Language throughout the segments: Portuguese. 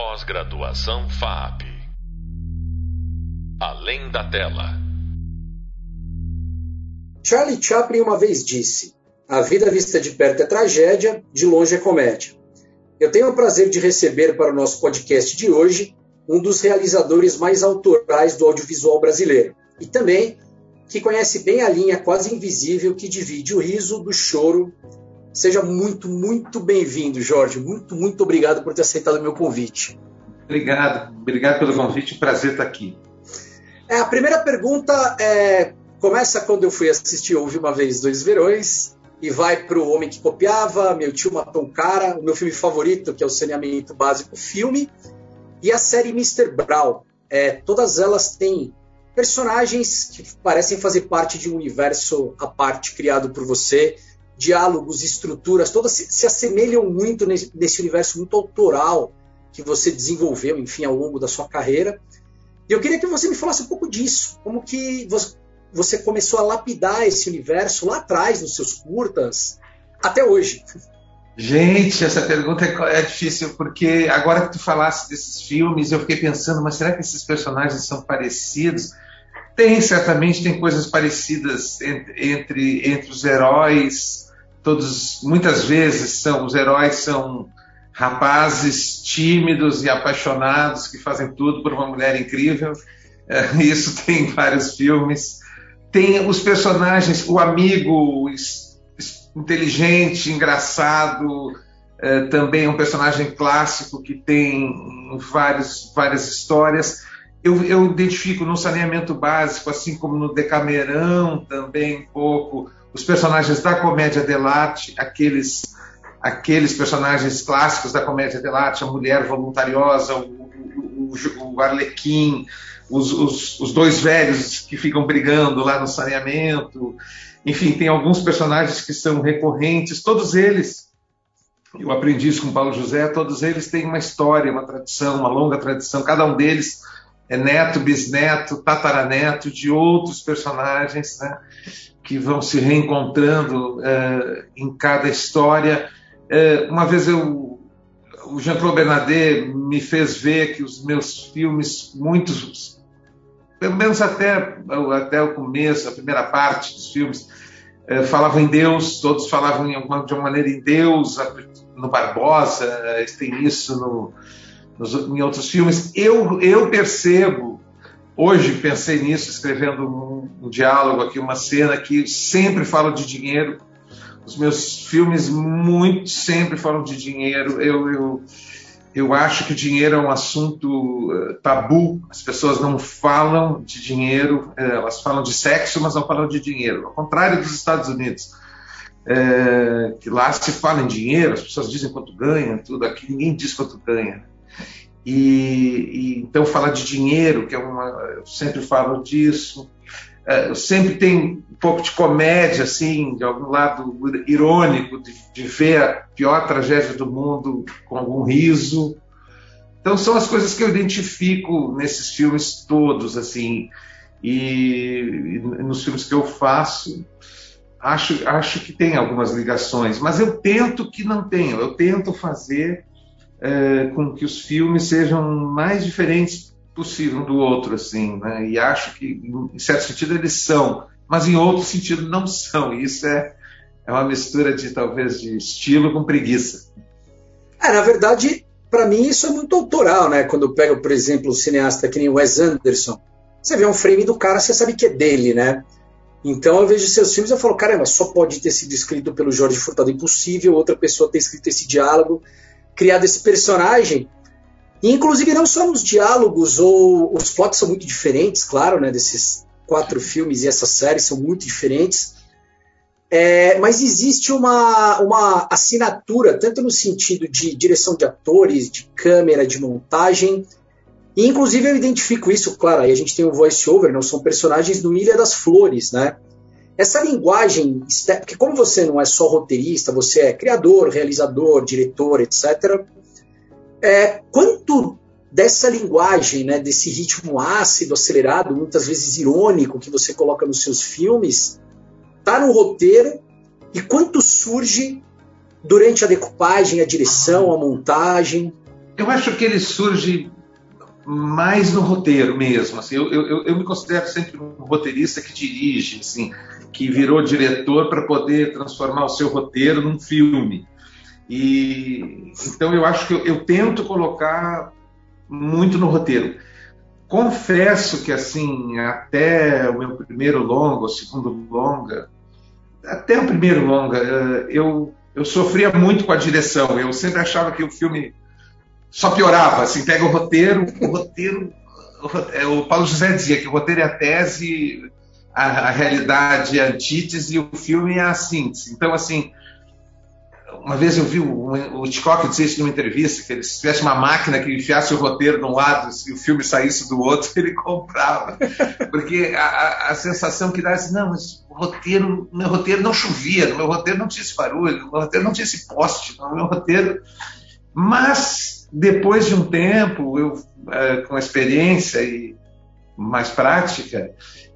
Pós-graduação FAP. Além da tela. Charlie Chaplin uma vez disse: A vida vista de perto é tragédia, de longe é comédia. Eu tenho o prazer de receber para o nosso podcast de hoje um dos realizadores mais autorais do audiovisual brasileiro e também que conhece bem a linha quase invisível que divide o riso do choro. Seja muito, muito bem-vindo, Jorge. Muito, muito obrigado por ter aceitado o meu convite. Obrigado, obrigado pelo convite. Prazer estar aqui. É, a primeira pergunta é, começa quando eu fui assistir Houve uma Vez Dois Verões e vai para o Homem que Copiava, Meu Tio Matou um Cara, o meu filme favorito, que é o Saneamento Básico Filme, e a série Mr. Brown. É, todas elas têm personagens que parecem fazer parte de um universo à parte criado por você, diálogos, estruturas, todas se, se assemelham muito nesse, nesse, universo muito autoral que você desenvolveu, enfim, ao longo da sua carreira. E eu queria que você me falasse um pouco disso, como que você, começou a lapidar esse universo lá atrás, nos seus curtas, até hoje. Gente, essa pergunta é, é difícil, porque agora que tu falasse desses filmes, eu fiquei pensando, mas será que esses personagens são parecidos? Tem, certamente, tem coisas parecidas entre, entre, entre os heróis. Todos, muitas vezes, são os heróis são rapazes tímidos e apaixonados que fazem tudo por uma mulher incrível. É, isso tem em vários filmes. Tem os personagens, o amigo inteligente, engraçado, é, também um personagem clássico que tem vários, várias histórias eu, eu identifico no saneamento básico, assim como no Decamerão também um pouco, os personagens da comédia dell'arte, aqueles aqueles personagens clássicos da comédia dell'arte, a mulher voluntariosa, o, o, o, o Arlequim, os, os, os, dois velhos que ficam brigando lá no saneamento. Enfim, tem alguns personagens que são recorrentes, todos eles, eu aprendi isso com Paulo José, todos eles têm uma história, uma tradição, uma longa tradição, cada um deles é neto, bisneto, tataraneto de outros personagens né, que vão se reencontrando é, em cada história. É, uma vez eu, o Jean-Claude Bernardet me fez ver que os meus filmes, muitos, pelo menos até, até o começo, a primeira parte dos filmes, é, falavam em Deus, todos falavam de uma maneira em Deus, no Barbosa, tem isso no em outros filmes. Eu, eu percebo, hoje pensei nisso, escrevendo um, um diálogo aqui, uma cena que sempre falo de dinheiro. Os meus filmes muito sempre falam de dinheiro. Eu, eu, eu acho que dinheiro é um assunto uh, tabu. As pessoas não falam de dinheiro, uh, elas falam de sexo, mas não falam de dinheiro. Ao contrário dos Estados Unidos. É, que lá se fala em dinheiro, as pessoas dizem quanto ganha, tudo aqui ninguém diz quanto ganha. E, e, então falar de dinheiro, que é uma, eu sempre falo disso. É, sempre tenho um pouco de comédia, assim, de algum lado irônico, de, de ver a pior tragédia do mundo com algum riso. Então são as coisas que eu identifico nesses filmes todos, assim, e, e nos filmes que eu faço, acho, acho que tem algumas ligações, mas eu tento que não tenham, eu tento fazer é, com que os filmes sejam mais diferentes possível um do outro, assim, né? E acho que, em certo sentido, eles são, mas em outro sentido não são. E isso é, é uma mistura de, talvez, de estilo com preguiça. É, na verdade, para mim isso é muito autoral, né? Quando eu pego, por exemplo, um cineasta que nem Wes Anderson, você vê um frame do cara, você sabe que é dele, né? Então eu vejo seus filmes e falo, caramba, só pode ter sido escrito pelo Jorge Furtado, impossível outra pessoa ter escrito esse diálogo criado esse personagem. E, inclusive, não só nos diálogos, ou os plots são muito diferentes, claro, né, desses quatro filmes e essa série são muito diferentes. É, mas existe uma, uma assinatura, tanto no sentido de direção de atores, de câmera, de montagem. E, inclusive, eu identifico isso, claro, aí a gente tem o voice-over, não são personagens do Ilha das Flores, né? Essa linguagem, porque como você não é só roteirista, você é criador, realizador, diretor, etc. É, quanto dessa linguagem, né, desse ritmo ácido, acelerado, muitas vezes irônico que você coloca nos seus filmes, tá no roteiro e quanto surge durante a decupagem, a direção, a montagem? Eu acho que ele surge mais no roteiro mesmo. Assim, eu, eu, eu me considero sempre um roteirista que dirige, assim, que virou diretor para poder transformar o seu roteiro num filme. E então eu acho que eu, eu tento colocar muito no roteiro. Confesso que assim, até o meu primeiro longa, o segundo longa, até o primeiro longa, eh, eu, eu sofria muito com a direção. Eu sempre achava que o filme só piorava. Assim, pega o roteiro, o roteiro. O Paulo José dizia que o roteiro é a tese, a, a realidade é a antítese e o filme é a síntese. Então, assim, uma vez eu vi o, o Hitchcock dizer isso numa entrevista, que ele, se tivesse uma máquina que enfiasse o roteiro de um lado e o filme saísse do outro, ele comprava. Porque a, a sensação que dá é assim, não, mas o roteiro, meu roteiro não chovia, meu roteiro não tinha esse barulho, meu roteiro não tinha esse poste, meu roteiro. Mas, depois de um tempo, eu, é, com experiência e mais prática,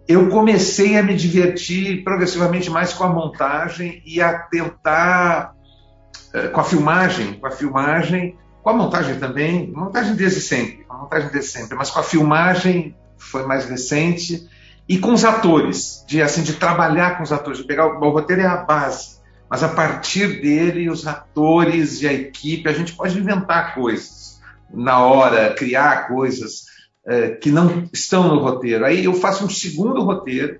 eu comecei a me divertir progressivamente mais com a montagem e a tentar eh, com a filmagem, com a filmagem, com a montagem também, montagem desde sempre, montagem desde sempre, mas com a filmagem foi mais recente e com os atores, de assim de trabalhar com os atores, de pegar o, o roteiro é a base, mas a partir dele os atores e a equipe a gente pode inventar coisas na hora, criar coisas uh, que não estão no roteiro. Aí eu faço um segundo roteiro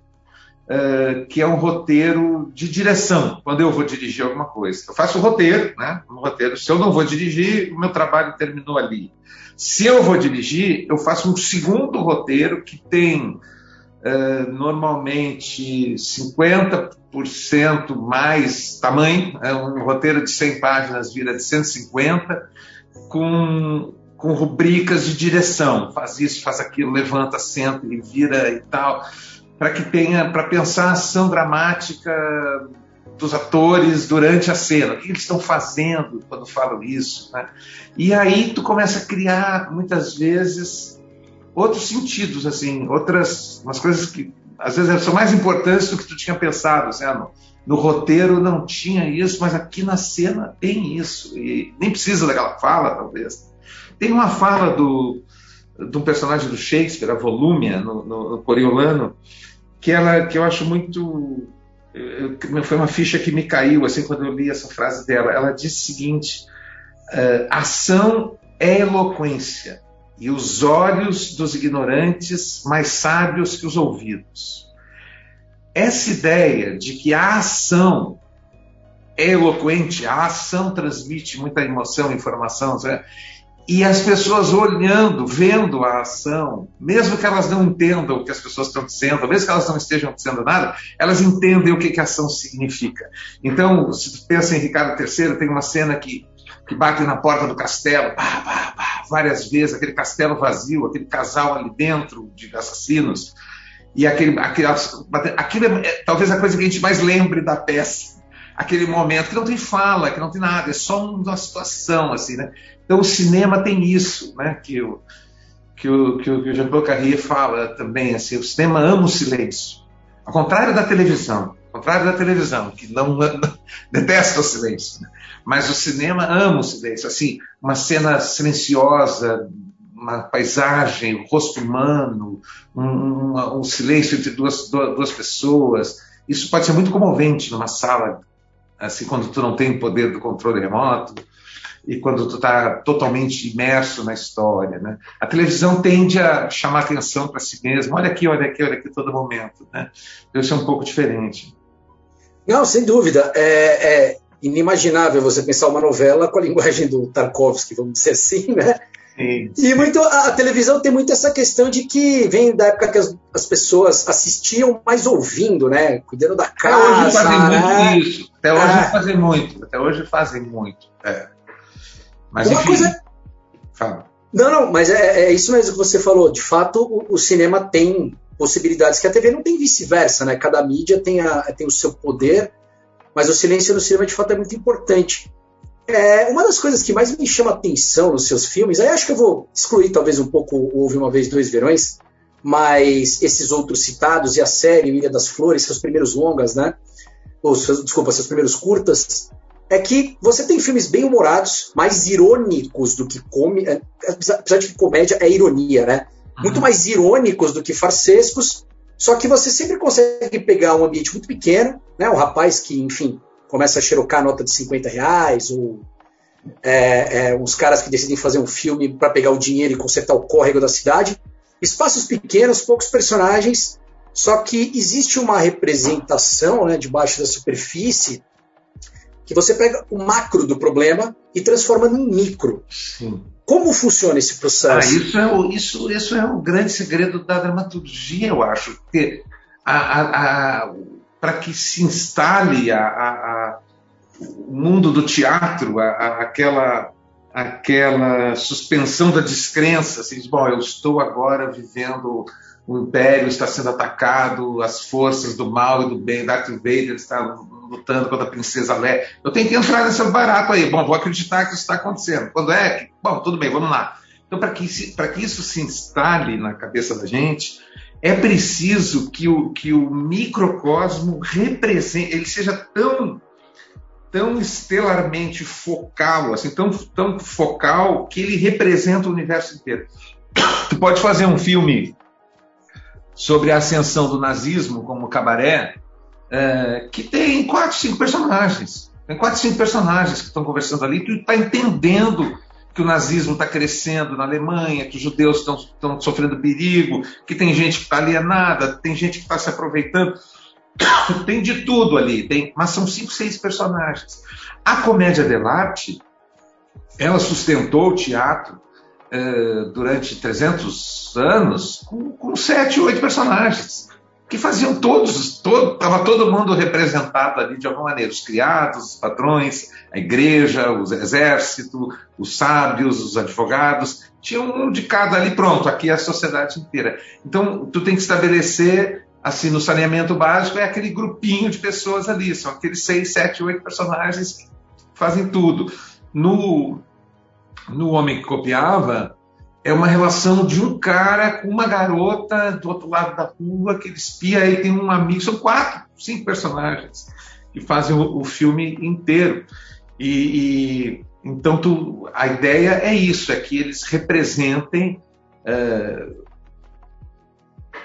uh, que é um roteiro de direção, quando eu vou dirigir alguma coisa. Eu faço o roteiro, né? Um roteiro. Se eu não vou dirigir, o meu trabalho terminou ali. Se eu vou dirigir, eu faço um segundo roteiro que tem uh, normalmente 50% mais tamanho, é um roteiro de 100 páginas vira de 150, com com rubricas de direção, faz isso, faz aquilo, levanta, senta e vira e tal. Para que tenha para pensar a ação dramática dos atores durante a cena, o que eles estão fazendo quando falam isso, né? E aí tu começa a criar muitas vezes outros sentidos, assim, outras umas coisas que às vezes são mais importantes do que tu tinha pensado, assim, ah, no, no roteiro não tinha isso, mas aqui na cena tem isso e nem precisa daquela fala, talvez. Tem uma fala do de um personagem do Shakespeare, a Volúmia, no, no, no Coriolano, que ela que eu acho muito foi uma ficha que me caiu assim quando eu li essa frase dela. Ela diz o seguinte: uh, ação é eloquência e os olhos dos ignorantes mais sábios que os ouvidos. Essa ideia de que a ação é eloquente, a ação transmite muita emoção, informação, e as pessoas olhando, vendo a ação, mesmo que elas não entendam o que as pessoas estão dizendo, mesmo que elas não estejam dizendo nada, elas entendem o que, que a ação significa. Então, se tu pensa em Ricardo III, tem uma cena que, que bate na porta do castelo, pá, pá, várias vezes, aquele castelo vazio, aquele casal ali dentro de assassinos, e aquele, aquele, aquilo é, é talvez a coisa que a gente mais lembre da peça aquele momento que não tem fala, que não tem nada, é só uma situação assim, né? Então o cinema tem isso, né? Que o que o, que o, Jean-Paul Carrier fala também, assim, o cinema ama o silêncio. Ao contrário da televisão, ao contrário da televisão, que não, não detesta o silêncio, né? Mas o cinema ama o silêncio. Assim, uma cena silenciosa, uma paisagem, o um rosto humano, um, um, um, silêncio entre duas, duas pessoas. Isso pode ser muito comovente numa sala, assim, quando tu não tem poder do controle remoto e quando tu está totalmente imerso na história. Né? A televisão tende a chamar atenção para si mesma. Olha aqui, olha aqui, olha aqui todo momento. Né? Deve ser um pouco diferente. Não, sem dúvida. É, é, inimaginável você pensar uma novela com a linguagem do Tarkovsky, vamos dizer assim, né? Sim. E muito, a, a, televisão tem muito essa questão de que vem da época que as, as pessoas assistiam mais ouvindo, né? Cuidando da casa. Até hoje fazem né? muito isso. Até hoje é. fazem muito. Até hoje fazem muito. É. Mas Uma enfim, coisa... Fala. Não, não, mas é, é, isso mesmo que você falou. De fato, o, o, cinema tem possibilidades que a TV não tem vice-versa, né? Cada mídia tem, a, tem o seu poder, mas o silêncio no cinema de fato é muito importante. É, uma das coisas que mais me chama atenção nos seus filmes, aí acho que eu vou excluir talvez um pouco Houve Uma Vez Dois Verões, mas esses outros citados e a série Ilha das Flores, seus primeiros longas, né? Ou, seus, desculpa, seus primeiros curtas, é que você tem filmes bem humorados, mais irônicos do que é, apesar de que comédia é ironia, né? Muito uhum. mais irônicos do que farsescos, só que você sempre consegue pegar um ambiente muito pequeno, né? Um rapaz que, enfim, começa a xerocar nota de 50 reais, ou é, é, uns caras que decidem fazer um filme para pegar o dinheiro e consertar o córrego da cidade. Espaços pequenos, poucos personagens, só que existe uma representação né, debaixo da superfície que você pega o macro do problema e transforma num micro. Sim. Como funciona esse processo? Ah, isso, é o, isso, isso é o grande segredo da dramaturgia, eu acho. Porque para que se instale a, a, o mundo do teatro, aquela, aquela suspensão da descrença, assim, bom, eu estou agora vivendo o império está sendo atacado, as forças do mal e do bem, Darth Vader está lutando contra a princesa Leia. Eu tenho que entrar nesse barato aí. Bom, vou acreditar que isso está acontecendo. Quando é? Bom, tudo bem, vamos lá. Então, para que, que isso se instale na cabeça da gente, é preciso que o, que o microcosmo represente, ele seja tão tão estelarmente focal, assim, tão, tão focal que ele representa o universo inteiro. Tu pode fazer um filme sobre a ascensão do nazismo como cabaré, é, que tem quatro, cinco personagens. Tem quatro, cinco personagens que estão conversando ali, tu está entendendo que o nazismo está crescendo na Alemanha, que os judeus estão sofrendo perigo, que tem gente que está alienada, tem gente que está se aproveitando. tem de tudo ali, tem, mas são cinco, seis personagens. A comédia dell'arte, ela sustentou o teatro eh, durante 300 anos com, com sete, oito personagens que faziam todos, todo, estava todo mundo representado ali de alguma maneira, os criados, os patrões, a igreja, o exército, os sábios, os advogados, tinha um de cada ali pronto, aqui é a sociedade inteira. Então, tu tem que estabelecer, assim, no saneamento básico, é aquele grupinho de pessoas ali, são aqueles seis, sete, oito personagens que fazem tudo. No, no Homem que Copiava, é uma relação de um cara com uma garota do outro lado da rua que ele espia e tem um amigo. São quatro, cinco personagens que fazem o, o filme inteiro. E, e então tu, a ideia é isso, é que eles representem uh,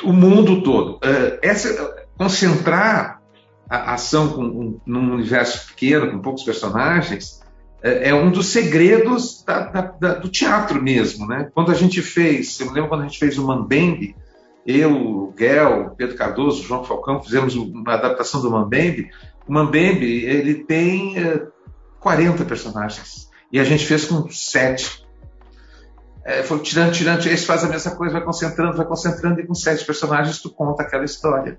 o mundo todo. Uh, essa, concentrar a ação com, um, num universo pequeno, com poucos personagens, é, é um dos segredos da, da, da, do teatro mesmo, né? Quando a gente fez, eu me lembro quando a gente fez o Mambembe, eu, o Guel, Pedro Cardoso, João Falcão, fizemos uma adaptação do Mambembe. O Mambembe, ele tem é, 40 personagens e a gente fez com sete. É, foi tirando, tirando, esse faz a mesma coisa, vai concentrando, vai concentrando e com sete personagens tu conta aquela história.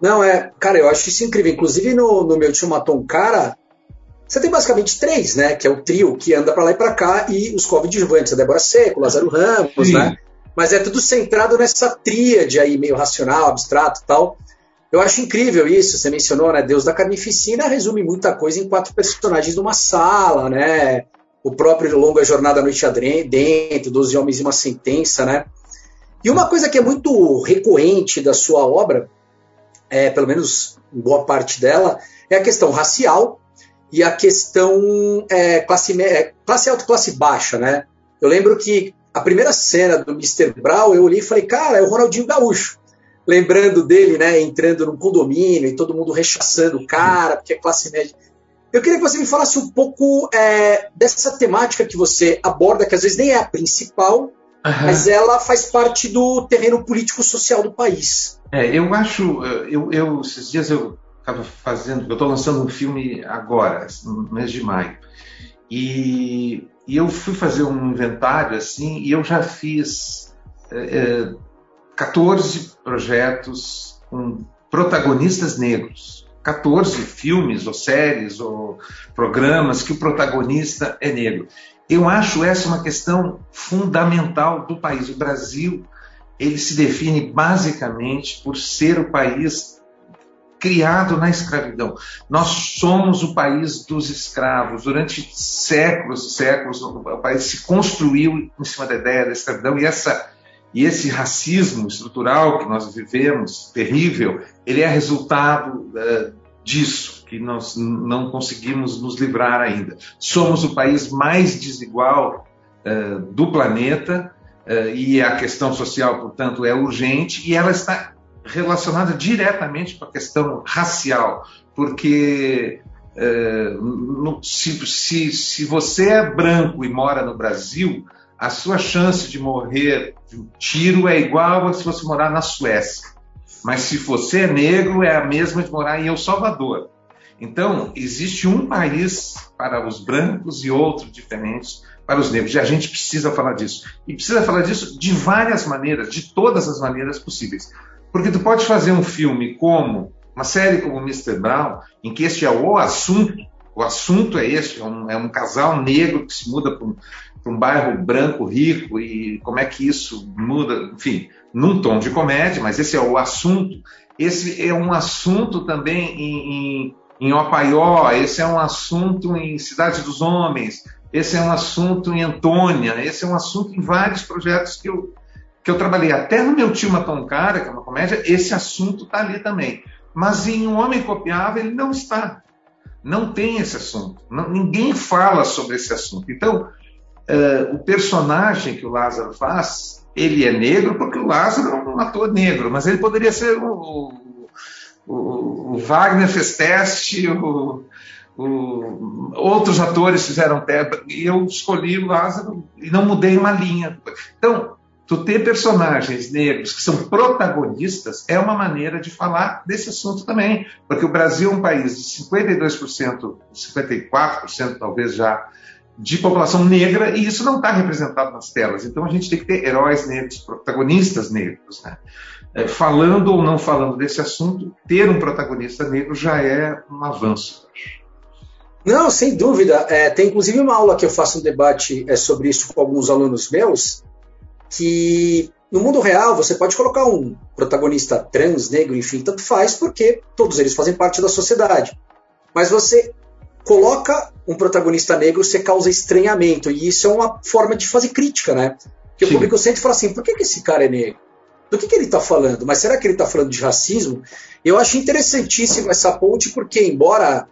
Não, é, cara, eu acho isso incrível. Inclusive no, no meu tio matou um cara, você tem basicamente três, né? Que é o trio que anda para lá e para cá e os coadjuvantes, a Débora Seco, Lázaro Ramos, Sim. né? Mas é tudo centrado nessa tríade aí, meio racional, abstrato tal. Eu acho incrível isso, você mencionou, né? Deus da Carnificina resume muita coisa em quatro personagens numa sala, né? O próprio Longa Jornada à Noite Dentro, Doze Homens e uma Sentença, né? E uma coisa que é muito recorrente da sua obra, é, pelo menos boa parte dela, é a questão racial, e a questão é, classe, é, classe alta e classe baixa, né? Eu lembro que a primeira cena do Mr. Brown, eu olhei e falei, cara, é o Ronaldinho Gaúcho. Lembrando dele, né, entrando num condomínio e todo mundo rechaçando o cara, porque é classe média. Eu queria que você me falasse um pouco é, dessa temática que você aborda, que às vezes nem é a principal, uhum. mas ela faz parte do terreno político-social do país. É, eu acho, eu, eu, esses dias eu estava fazendo, eu estou lançando um filme agora, no mês de maio, e, e, eu fui fazer um inventário assim, e eu já fiz é, 14 é, projetos com protagonistas negros. 14 filmes ou séries ou programas que o protagonista é negro. Eu acho essa uma questão fundamental do país. O Brasil ele se define basicamente por ser o país criado na escravidão. Nós somos o país dos escravos. Durante séculos e séculos, o país se construiu em cima da ideia da escravidão e essa e esse racismo estrutural que nós vivemos, terrível, ele é resultado uh, disso, que nós não conseguimos nos livrar ainda. Somos o país mais desigual uh, do planeta uh, e a questão social, portanto, é urgente e ela está relacionada diretamente com a questão racial, porque uh, no, se, se, se você é branco e mora no Brasil, a sua chance de morrer de um tiro é igual a se você morar na Suécia. Mas se você é negro, é a mesma de morar em El Salvador. Então, existe um país para os brancos e outro diferente para os negros. E a gente precisa falar disso. E precisa falar disso de várias maneiras, de todas as maneiras possíveis. Porque tu pode fazer um filme como, uma série como Mr. Brown, em que este é o assunto, o assunto é este, é um, é um casal negro que se muda para um, um bairro branco rico e como é que isso muda, enfim, num tom de comédia, mas esse é o assunto. Esse é um assunto também em, em, em Opaió, esse é um assunto em Cidade dos Homens, esse é um assunto em Antônia, esse é um assunto em vários projetos que eu, que eu trabalhei. Até no meu tio Matom Cara, que é uma comédia, esse assunto está ali também. Mas em Um Homem Copiável ele não está. Não tem esse assunto. Não, ninguém fala sobre esse assunto. Então, uh, o personagem que o Lázaro faz, ele é negro porque o Lázaro é um ator negro, mas ele poderia ser o, o, o Wagner fez teste, o, o, outros atores fizeram teste, e eu escolhi o Lázaro e não mudei uma linha. Então, tu ter personagens negros que são protagonistas é uma maneira de falar desse assunto também, porque o Brasil é um país de 52%, 54% talvez já, de população negra e isso não está representado nas telas. Então a gente tem que ter heróis negros, protagonistas negros. Né? É, falando ou não falando desse assunto, ter um protagonista negro já é um avanço. Não, sem dúvida. É, tem inclusive uma aula que eu faço um debate é, sobre isso com alguns alunos meus, que no mundo real você pode colocar um protagonista trans, negro, enfim, tanto faz, porque todos eles fazem parte da sociedade. Mas você coloca um protagonista negro, você causa estranhamento. E isso é uma forma de fazer crítica, né? Que o público sempre fala assim: por que, que esse cara é negro? Do que, que ele está falando? Mas será que ele está falando de racismo? Eu acho interessantíssimo essa ponte, porque, embora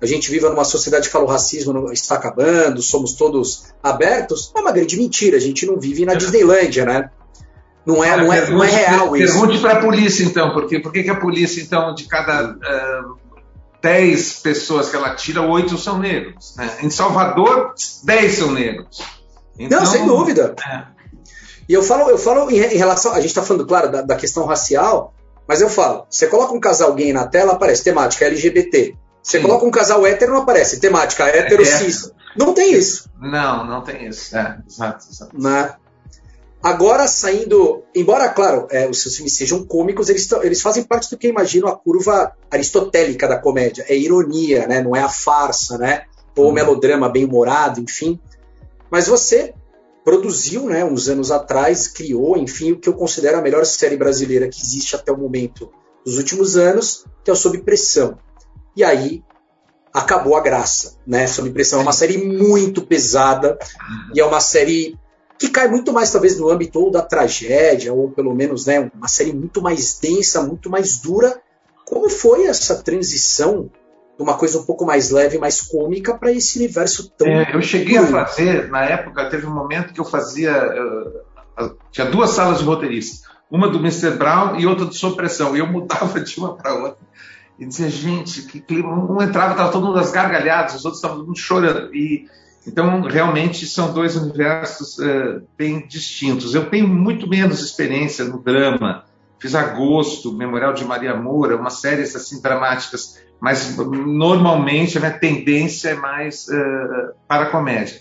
a gente viva numa sociedade que fala o racismo está acabando, somos todos abertos, é uma grande mentira. A gente não vive na é. Disneylândia, né? Não é, não é, não é real isso. Pergunte para a polícia, então, porque por que a polícia, então, de cada uh, 10 pessoas que ela tira, 8 são negros. Né? Em Salvador, 10 são negros. Então, Não, sem dúvida. É. E eu falo, eu falo em, em relação. A gente está falando, claro, da, da, questão racial, mas eu falo: você coloca um casal gay na tela, aparece temática LGBT. Você Sim. coloca um casal hétero, não aparece temática hétero é, cis. Não tem isso. Não, não tem isso. É, exato, exato. Na, Agora saindo, embora, claro, é, os seus filmes sejam cômicos, eles, eles fazem parte do que eu imagino a curva aristotélica da comédia. É ironia, né? não é a farsa, né? ou uhum. melodrama bem humorado, enfim. Mas você produziu, né, uns anos atrás, criou, enfim, o que eu considero a melhor série brasileira que existe até o momento dos últimos anos, que é o Sob Pressão. E aí acabou a graça, né? Sob Pressão é uma série muito pesada e é uma série que cai muito mais talvez no âmbito ou da tragédia, ou pelo menos né, uma série muito mais densa, muito mais dura. Como foi essa transição de uma coisa um pouco mais leve, mais cômica, para esse universo tão. É, eu cheguei a fazer, na época, teve um momento que eu fazia. Uh, tinha duas salas de roteiristas, uma do Mr. Brown e outra do Sob Pressão, e eu mudava de uma para outra. E dizia, gente, que clima. Um entrava, estava todo mundo às gargalhadas, os outros estavam todo chorando. E então, realmente, são dois universos uh, bem distintos. Eu tenho muito menos experiência no drama. Fiz Agosto, Memorial de Maria Moura, uma série assim dramáticas, mas normalmente a minha tendência é mais uh, para a comédia.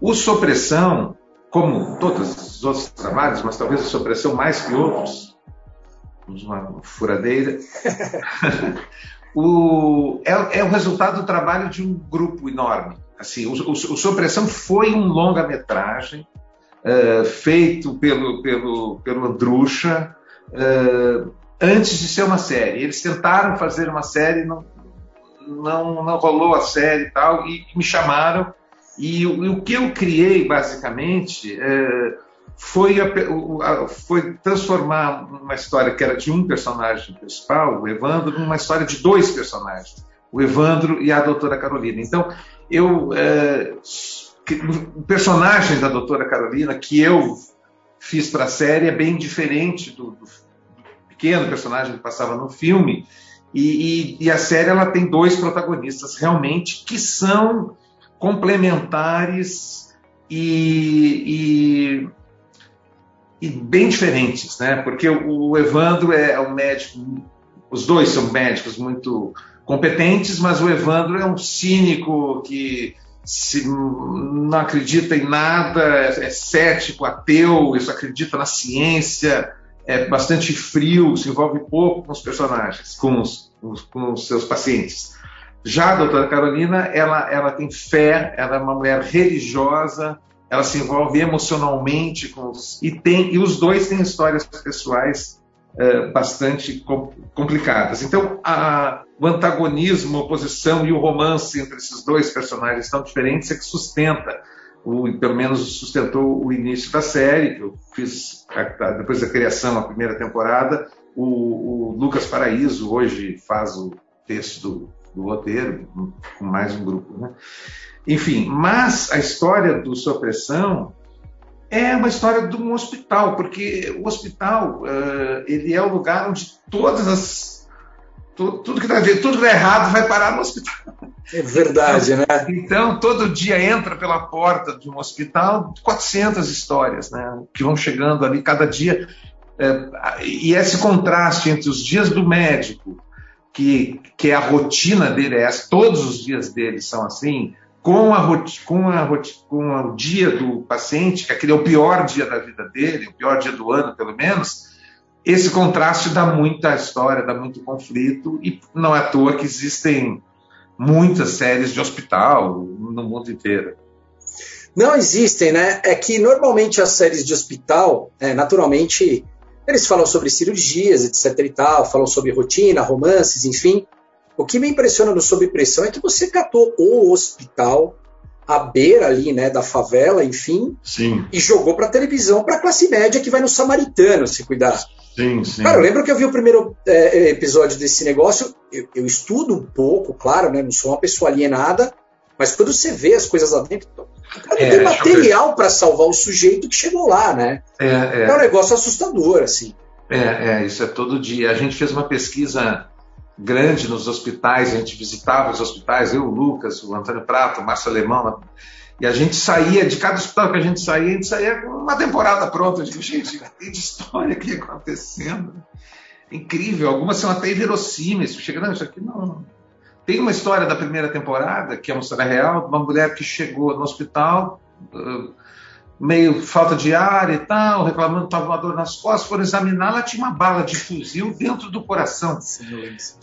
O Sopressão, como todos os outros trabalhos, mas talvez o Sopressão mais que outros, uma furadeira, o, é, é o resultado do trabalho de um grupo enorme Assim, o, o, o Sob Pressão foi um longa-metragem uh, feito pelo, pelo, pelo Andrucha uh, antes de ser uma série. Eles tentaram fazer uma série, não, não, não rolou a série e tal, e me chamaram. E, e o que eu criei, basicamente, uh, foi, a, foi transformar uma história que era de um personagem principal, o Evandro, numa história de dois personagens, o Evandro e a doutora Carolina. Então, eu, é, o personagem da doutora Carolina que eu fiz para a série é bem diferente do, do, pequeno personagem que passava no filme. E, e, e, a série ela tem dois protagonistas realmente que são complementares e, e, bem diferentes, né? Porque o, o Evandro é um médico, os dois são médicos muito competentes, mas o Evandro é um cínico que se não acredita em nada, é, é cético, ateu, isso acredita na ciência, é bastante frio, se envolve pouco com os personagens, com os, com os seus pacientes. Já a doutora Carolina, ela, ela tem fé, ela é uma mulher religiosa, ela se envolve emocionalmente com os, e tem e os dois têm histórias pessoais é, bastante complicadas. Então, a, o antagonismo, a oposição e o romance entre esses dois personagens tão diferentes é que sustenta, o, pelo menos sustentou o início da série, que eu fiz depois da criação, a primeira temporada. O, o Lucas Paraíso hoje faz o texto do, do roteiro, com mais um grupo. Né? Enfim, mas a história do Supressão é uma história de um hospital, porque o hospital uh, ele é o lugar onde todas as tudo, tudo que dá tudo que dá errado vai parar no hospital. É verdade, então, né? Então todo dia entra pela porta de um hospital 400 histórias, né? Que vão chegando ali cada dia é, e esse contraste entre os dias do médico que, que a rotina dele é essa, todos os dias dele são assim, com, a, com, a, com o dia do paciente, que aquele é o pior dia da vida dele, o pior dia do ano, pelo menos, esse contraste dá muita história, dá muito conflito, e não é à toa que existem muitas séries de hospital no mundo inteiro. Não existem, né? É que normalmente as séries de hospital, é, naturalmente, eles falam sobre cirurgias, etc e tal, falam sobre rotina, romances, enfim. O que me impressiona no Sob Pressão é que você catou o hospital à beira ali, né, da favela, enfim, sim. e jogou para televisão para classe média que vai no Samaritano se cuidar. Sim, sim. Cara, eu lembro que eu vi o primeiro é, episódio desse negócio, eu, eu, estudo um pouco, claro, né, não sou uma pessoa alienada, mas quando você vê as coisas lá dentro, cara, é, tem material para salvar o sujeito que chegou lá, né? É, é. é um negócio assustador, assim. É, é, isso é todo dia. A gente fez uma pesquisa grande nos hospitais, a gente visitava os hospitais, eu, o Lucas, o Antônio Prato, o Márcio Alemão, e a gente saía, de cada hospital que a gente saía, a gente saía com uma temporada pronta. Eu digo, gente, tem de história aqui acontecendo. Incrível, algumas são até inverossímeis. Chega, não, isso aqui não. Tem uma história da primeira temporada, que é uma história real, de uma mulher que chegou no hospital, uh, meio falta de ar e tal, reclamando que estava uma dor nas costas, foram examinar, ela tinha uma bala de fuzil dentro do coração.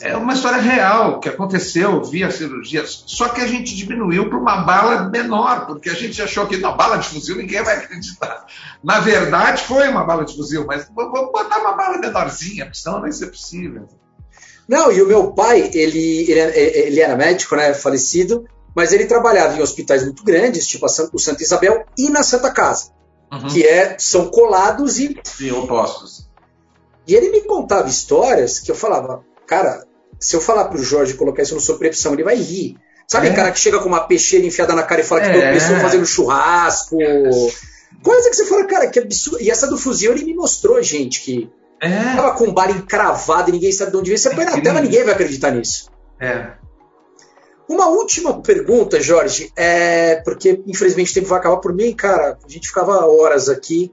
É uma história real que aconteceu via cirurgia, só que a gente diminuiu para uma bala menor, porque a gente achou que na bala de fuzil ninguém vai acreditar. Na verdade, foi uma bala de fuzil, mas vamos botar uma bala menorzinha, senão não vai ser possível. Não, e o meu pai, ele, ele, ele era médico, né, falecido, mas ele trabalhava em hospitais muito grandes, tipo o Santa Isabel e na Santa Casa, uhum. que é, são colados e. Sim, opostos. E ele me contava histórias que eu falava, cara, se eu falar pro Jorge colocar isso no sobrepção, ele vai rir. Sabe, é. cara que chega com uma peixeira enfiada na cara e fala que é. pessoa fazendo churrasco. Coisa que você fala, cara, que absurdo. E essa do fuzil ele me mostrou, gente, que é. tava com bala encravado e ninguém sabe de onde veio. Você põe na tela, ninguém vai acreditar nisso. É. Uma última pergunta, Jorge, é porque infelizmente o tempo vai acabar por mim, cara. A gente ficava horas aqui.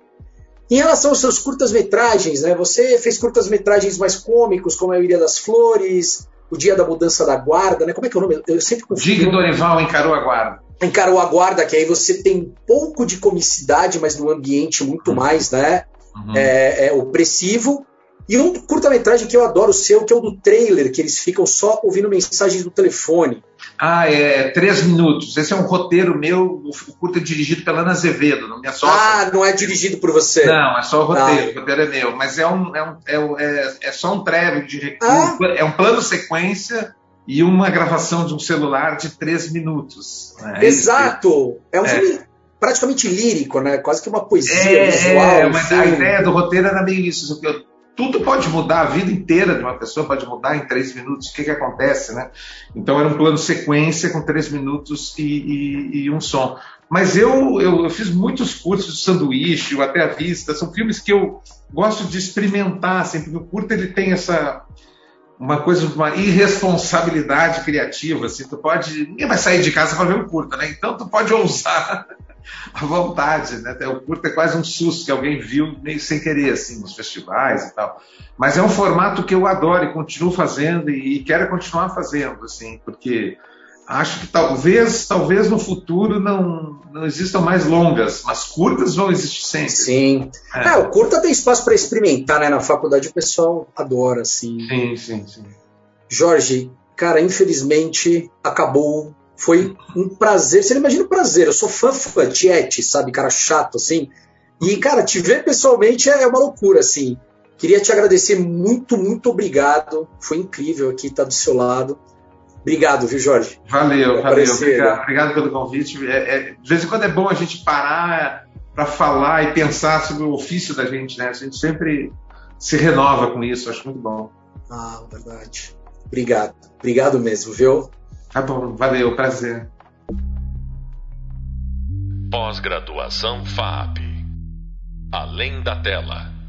Em relação aos seus curtas-metragens, né? Você fez curtas-metragens mais cômicos, como a Ilha das Flores, O Dia da Mudança da Guarda, né? Como é que é o nome? Eu sempre confundo. Dick Dorival encarou a guarda. Encarou a guarda, que aí você tem pouco de comicidade, mas no ambiente muito uhum. mais, né? Uhum. É, é opressivo. E um curta-metragem que eu adoro o seu, que é o do trailer, que eles ficam só ouvindo mensagens do telefone. Ah, é Três Minutos. Esse é um roteiro meu, o curta é dirigido pela Ana Azevedo, não minha sócia. Ah, não é dirigido por você. Não, é só o roteiro, ah. o roteiro é meu. Mas é, um, é, um, é, é, é só um treve de ah. É um plano sequência e uma gravação de um celular de três minutos. É Exato! É um é. filme praticamente lírico, né? Quase que uma poesia é, visual. É, mas a ideia do roteiro era meio isso. Assim, tudo pode mudar, a vida inteira de uma pessoa pode mudar em três minutos. O que, que acontece, né? Então era um plano sequência com três minutos e, e, e um som. Mas eu, eu, eu, fiz muitos cursos de sanduíche, o Até a Vista, são filmes que eu gosto de experimentar, assim, porque o curto ele tem essa uma coisa, uma irresponsabilidade criativa, assim, tu pode, ninguém vai sair de casa para ver o curta, né? Então tu pode ousar à vontade, né? O curta é quase um susto que alguém viu meio sem querer, assim, nos festivais e tal. Mas é um formato que eu adoro e continuo fazendo e, e quero continuar fazendo, assim, porque acho que talvez, talvez no futuro não, não existam mais longas, mas curtas vão existir sempre. Sim. É. é o curta tem espaço para experimentar, né? Na faculdade o pessoal adora, assim. Sim, sim, sim. Jorge, cara, infelizmente acabou. Foi um prazer. Você não imagina o prazer. Eu sou fã, fã, tiete, sabe? Cara chato, assim. E, cara, te ver pessoalmente é uma loucura, assim. Queria te agradecer muito, muito obrigado. Foi incrível aqui estar do seu lado. Obrigado, viu, Jorge? Valeu, valeu. Obrigado, obrigado, pelo convite. É, é, de vez em quando é bom a gente parar para falar e pensar sobre o ofício da gente, né? A gente sempre se renova com isso, acho muito bom. Ah, verdade. Obrigado. Obrigado mesmo, viu? Tá bom, valeu, prazer. Pós-graduação FAP. Além da tela.